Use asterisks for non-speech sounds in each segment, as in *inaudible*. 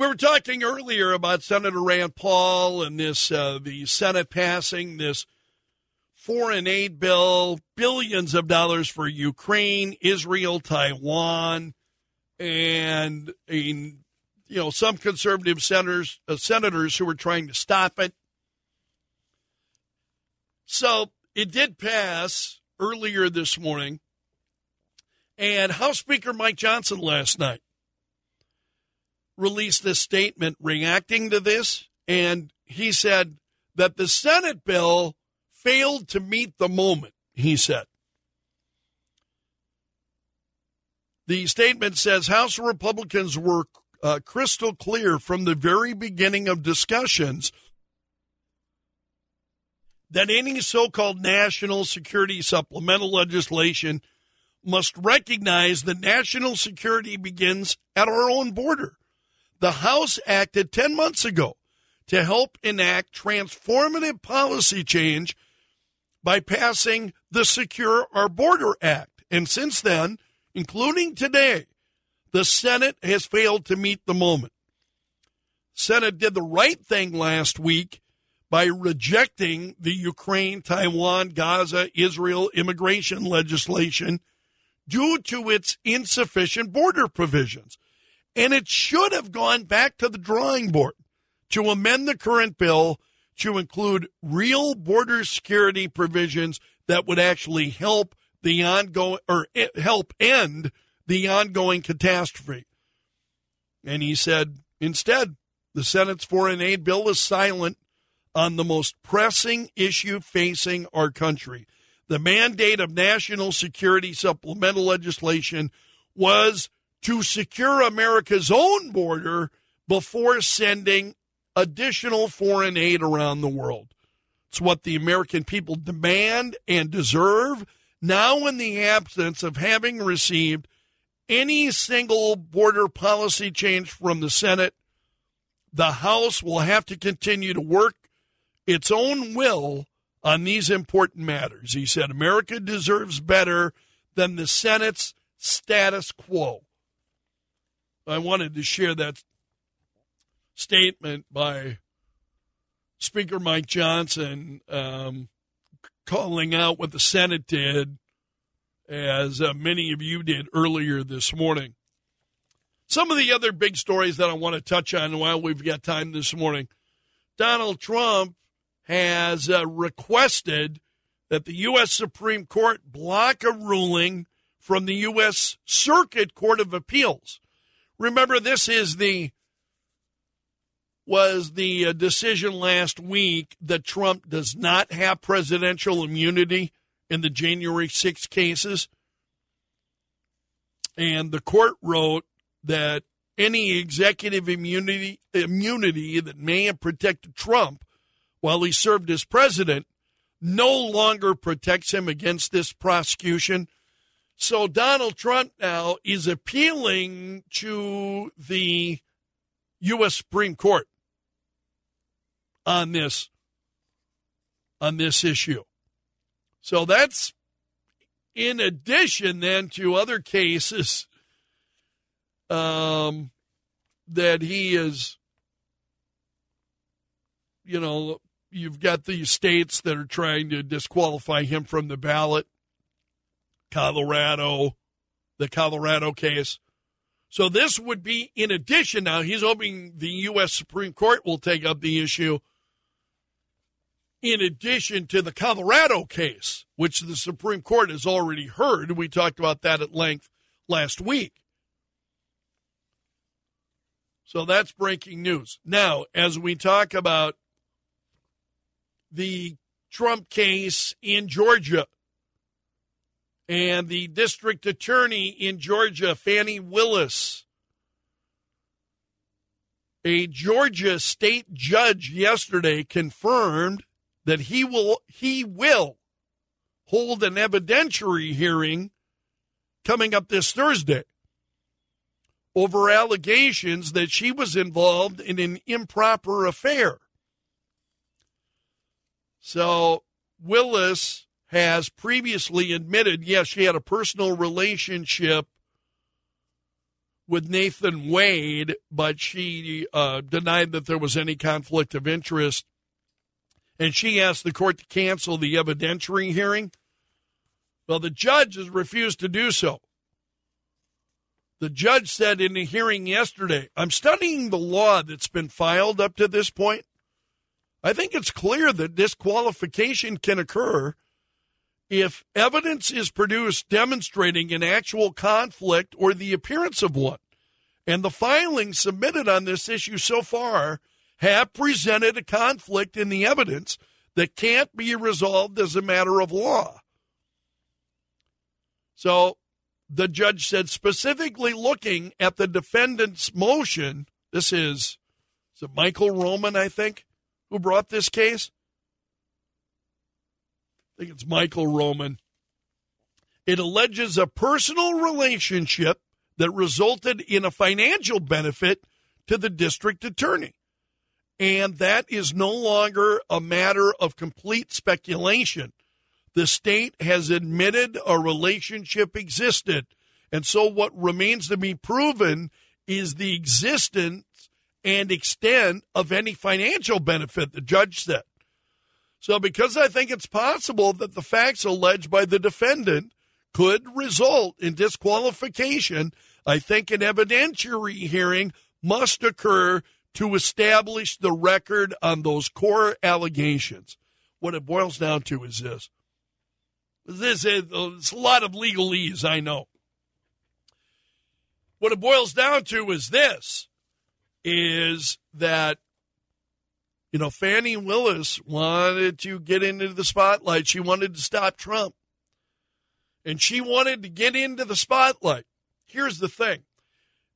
We were talking earlier about Senator Rand Paul and this uh, the Senate passing this foreign aid bill, billions of dollars for Ukraine, Israel, Taiwan, and you know some conservative senators uh, senators who were trying to stop it. So it did pass earlier this morning, and House Speaker Mike Johnson last night released this statement reacting to this, and he said that the Senate bill failed to meet the moment, he said. The statement says House Republicans were uh, crystal clear from the very beginning of discussions that any so called national security supplemental legislation must recognize that national security begins at our own border the House acted 10 months ago to help enact transformative policy change by passing the Secure Our Border Act. And since then, including today, the Senate has failed to meet the moment. Senate did the right thing last week by rejecting the Ukraine, Taiwan, Gaza, Israel immigration legislation due to its insufficient border provisions. And it should have gone back to the drawing board to amend the current bill to include real border security provisions that would actually help the ongoing or eh, help end the ongoing catastrophe. And he said, instead, the Senate's foreign aid bill is silent on the most pressing issue facing our country. The mandate of national security supplemental legislation was to secure America's own border before sending additional foreign aid around the world. It's what the American people demand and deserve. Now, in the absence of having received any single border policy change from the Senate, the House will have to continue to work its own will on these important matters. He said America deserves better than the Senate's status quo. I wanted to share that statement by Speaker Mike Johnson um, calling out what the Senate did, as uh, many of you did earlier this morning. Some of the other big stories that I want to touch on while we've got time this morning Donald Trump has uh, requested that the U.S. Supreme Court block a ruling from the U.S. Circuit Court of Appeals Remember, this is the was the uh, decision last week that Trump does not have presidential immunity in the January 6 cases. And the court wrote that any executive immunity immunity that may have protected Trump while he served as president no longer protects him against this prosecution so Donald Trump now is appealing to the U.S. Supreme Court on this on this issue. So that's in addition then to other cases um, that he is, you know, you've got these states that are trying to disqualify him from the ballot. Colorado, the Colorado case. So this would be in addition. Now he's hoping the U.S. Supreme Court will take up the issue in addition to the Colorado case, which the Supreme Court has already heard. We talked about that at length last week. So that's breaking news. Now, as we talk about the Trump case in Georgia, and the district attorney in Georgia, Fani Willis. A Georgia state judge yesterday confirmed that he will he will hold an evidentiary hearing coming up this Thursday over allegations that she was involved in an improper affair. So Willis has previously admitted, yes, she had a personal relationship with Nathan Wade, but she uh, denied that there was any conflict of interest. And she asked the court to cancel the evidentiary hearing. Well, the judge has refused to do so. The judge said in a hearing yesterday, I'm studying the law that's been filed up to this point. I think it's clear that disqualification can occur if evidence is produced demonstrating an actual conflict or the appearance of one. And the filings submitted on this issue so far have presented a conflict in the evidence that can't be resolved as a matter of law. So the judge said, specifically looking at the defendant's motion, this is, is Michael Roman, I think, who brought this case? Think it's Michael Roman. It alleges a personal relationship that resulted in a financial benefit to the district attorney. And that is no longer a matter of complete speculation. The state has admitted a relationship existed. And so what remains to be proven is the existence and extent of any financial benefit, the judge said. So, because I think it's possible that the facts alleged by the defendant could result in disqualification, I think an evidentiary hearing must occur to establish the record on those core allegations. What it boils down to is this. This is it's a lot of legalese, I know. What it boils down to is this is that you know, Fani Willis wanted to get into the spotlight. She wanted to stop Trump. And she wanted to get into the spotlight. Here's the thing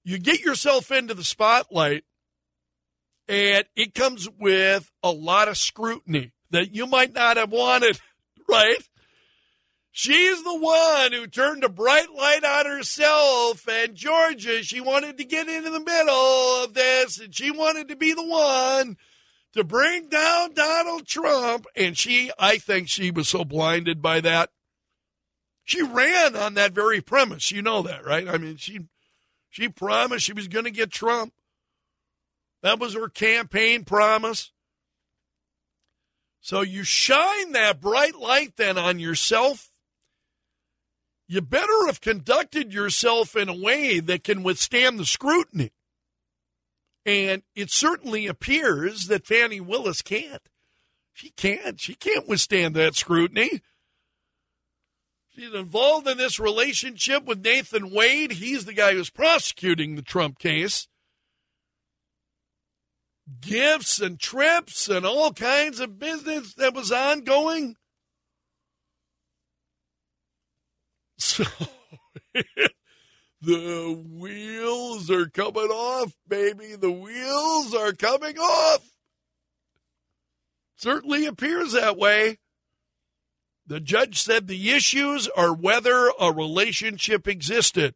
you get yourself into the spotlight, and it comes with a lot of scrutiny that you might not have wanted, *laughs* right? She's the one who turned a bright light on herself and Georgia. She wanted to get into the middle of this, and she wanted to be the one to bring down Donald Trump. And she, I think she was so blinded by that. She ran on that very premise. You know that, right? I mean, she she promised she was going to get Trump. That was her campaign promise. So you shine that bright light then on yourself. You better have conducted yourself in a way that can withstand the scrutiny. And it certainly appears that Fani Willis can't. She can't. She can't withstand that scrutiny. She's involved in this relationship with Nathan Wade. He's the guy who's prosecuting the Trump case. Gifts and trips and all kinds of business that was ongoing. *laughs* So The wheels are coming off, baby. The wheels are coming off. Certainly appears that way. The judge said the issues are whether a relationship existed,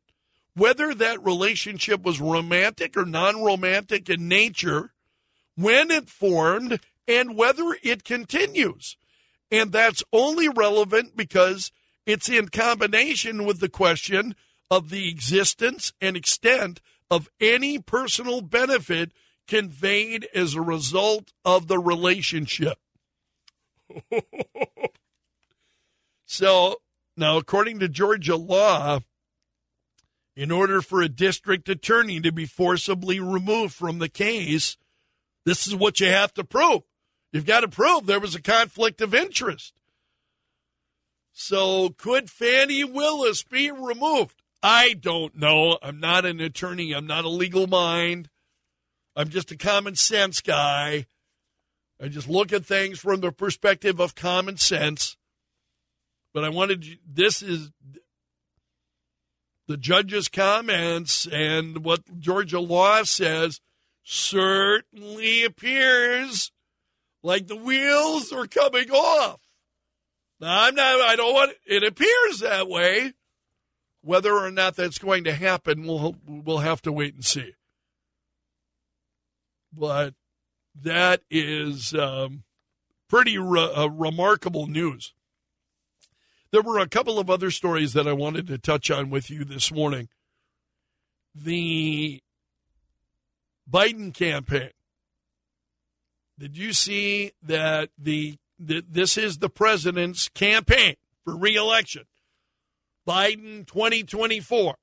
whether that relationship was romantic or non romantic in nature, when it formed, and whether it continues. And that's only relevant because it's in combination with the question of the existence and extent of any personal benefit conveyed as a result of the relationship. *laughs* so, now, according to Georgia law, in order for a district attorney to be forcibly removed from the case, this is what you have to prove. You've got to prove there was a conflict of interest. So, could Fani Willis be removed? I don't know. I'm not an attorney. I'm not a legal mind. I'm just a common sense guy. I just look at things from the perspective of common sense. But I wanted this is the judge's comments and what Georgia law says certainly appears like the wheels are coming off. Now I'm not I don't want it appears that way. Whether or not that's going to happen, we'll we'll have to wait and see. But that is um, pretty re- uh, remarkable news. There were a couple of other stories that I wanted to touch on with you this morning. the Biden campaign. Did you see that the that this is the president's campaign for reelection? Biden 2024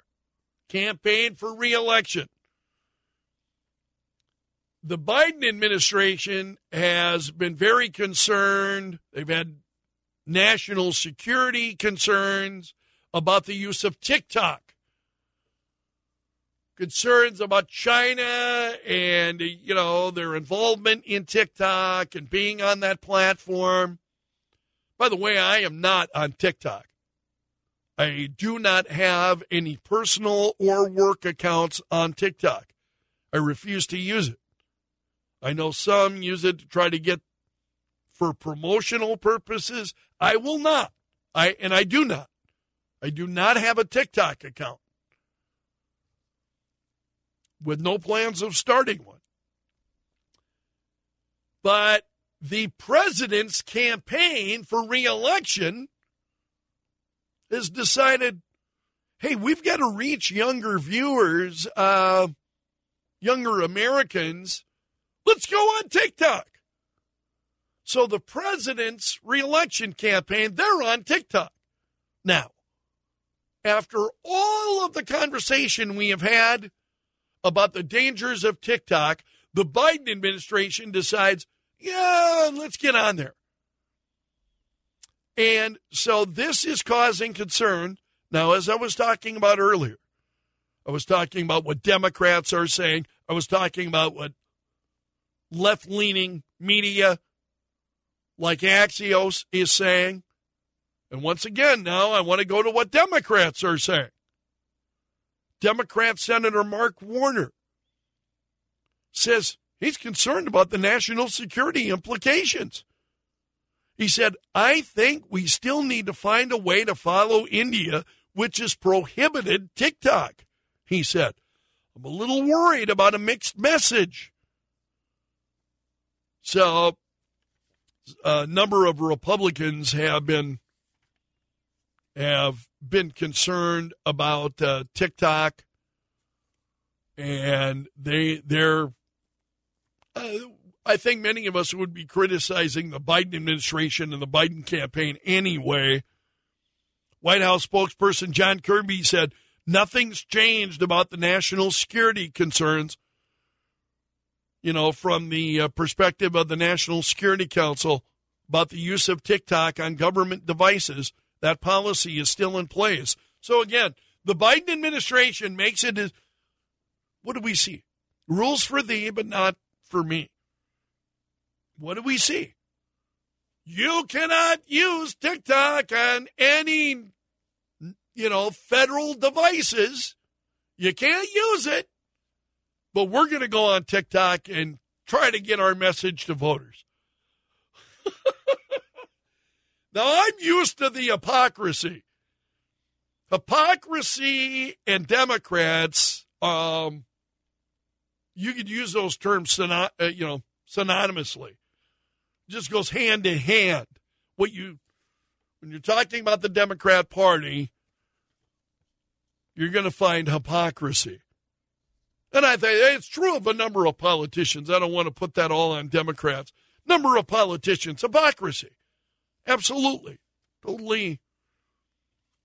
campaign for reelection. The Biden administration has been very concerned. They've had national security concerns about the use of TikTok. Concerns about China and, you know, their involvement in TikTok and being on that platform. By the way, I am not on TikTok. I do not have any personal or work accounts on TikTok. I refuse to use it. I know some use it to try to get for promotional purposes. I will not. I and I do not. I do not have a TikTok account. With no plans of starting one. But the president's campaign for reelection has decided hey, we've got to reach younger viewers, uh, younger Americans. Let's go on TikTok. So the president's reelection campaign, they're on TikTok. Now, after all of the conversation we have had about the dangers of TikTok, the Biden administration decides, yeah, let's get on there. And so this is causing concern. Now, as I was talking about earlier, I was talking about what Democrats are saying. I was talking about what left leaning media like Axios is saying. And once again, now I want to go to what Democrats are saying. Democrat Senator Mark Warner says he's concerned about the national security implications. He said, I think we still need to find a way to follow India, which has prohibited TikTok. He said, I'm a little worried about a mixed message. So, a number of Republicans have been have been concerned about uh, TikTok, and they they're uh, I think many of us would be criticizing the Biden administration and the Biden campaign anyway. White House spokesperson John Kirby said nothing's changed about the national security concerns. You know, from the uh, perspective of the National Security Council about the use of TikTok on government devices, that policy is still in place. So again, the Biden administration makes it what do we see? Rules for thee, but not for me what do we see? You cannot use TikTok on any, you know, federal devices. You can't use it. But we're going to go on TikTok and try to get our message to voters. *laughs* now, I'm used to the hypocrisy. Hypocrisy and Democrats, um, you could use those terms, uh, you know, synonymously just goes hand in hand. What you when you're talking about the Democrat Party, you're going to find hypocrisy. And I think it's true of a number of politicians. I don't want to put that all on Democrats. Number of politicians, hypocrisy. Absolutely. Totally.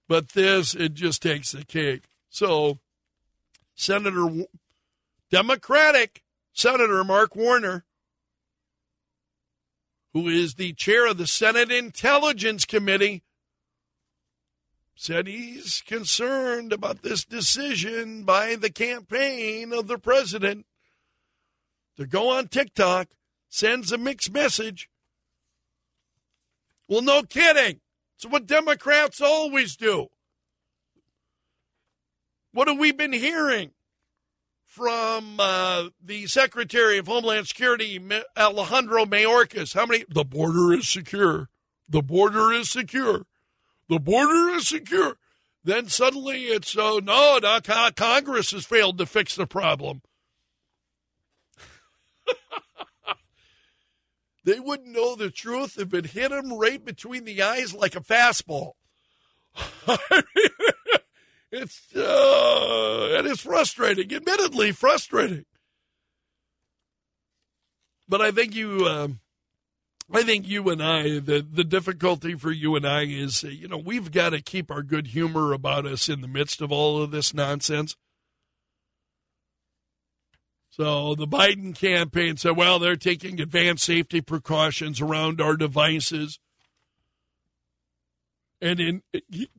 But this, it just takes the cake. So, Senator, Democratic Senator Mark Warner who is the chair of the Senate Intelligence Committee, said he's concerned about this decision by the campaign of the president to go on TikTok, sends a mixed message. Well, no kidding. It's what Democrats always do. What have we been hearing? From uh, the Secretary of Homeland Security, Alejandro Mayorkas. How many? The border is secure. The border is secure. The border is secure. Then suddenly it's, oh, no, no, Congress has failed to fix the problem. *laughs* they wouldn't know the truth if it hit them right between the eyes like a fastball. *laughs* It's uh, it is frustrating, admittedly frustrating. But I think you, uh, I think you and I, the the difficulty for you and I is, uh, you know, we've got to keep our good humor about us in the midst of all of this nonsense. So the Biden campaign said, well, they're taking advanced safety precautions around our devices. And in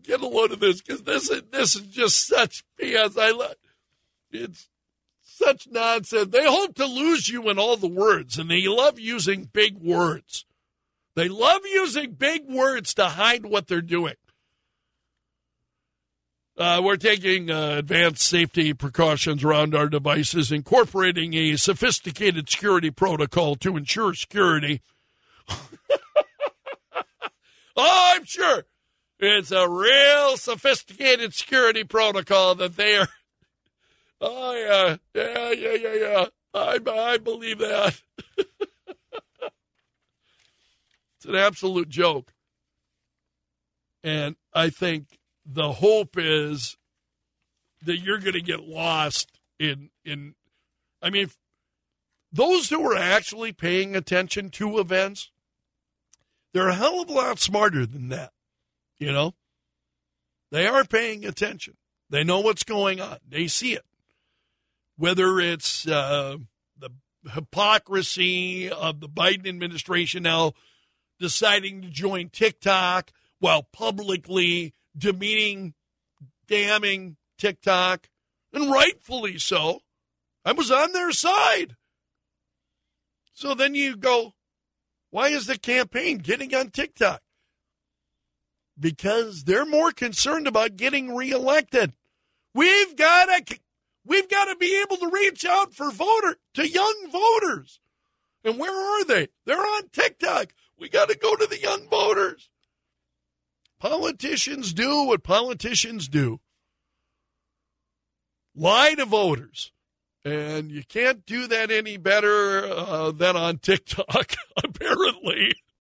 get a load of this because this is this is just such BS. I love it's such nonsense. They hope to lose you in all the words, and they love using big words. They love using big words to hide what they're doing. Uh, we're taking uh, advanced safety precautions around our devices, incorporating a sophisticated security protocol to ensure security. *laughs* oh, I'm sure it's a real sophisticated security protocol that they are. *laughs* Oh yeah, yeah, yeah, yeah, yeah. I I believe that. *laughs* it's an absolute joke, and I think the hope is that you're going to get lost in in. I mean, those who are actually paying attention to events, they're a hell of a lot smarter than that. You know, they are paying attention. They know what's going on. They see it. Whether it's uh, the hypocrisy of the Biden administration now deciding to join TikTok while publicly demeaning, damning TikTok, and rightfully so. I was on their side. So then you go, why is the campaign getting on TikTok? Because they're more concerned about getting reelected. We've got to we've got to be able to reach out for voter to young voters. And where are they? They're on TikTok. We got to go to the young voters. Politicians do what politicians do. Lie to voters. And you can't do that any better uh, than on TikTok, *laughs* apparently.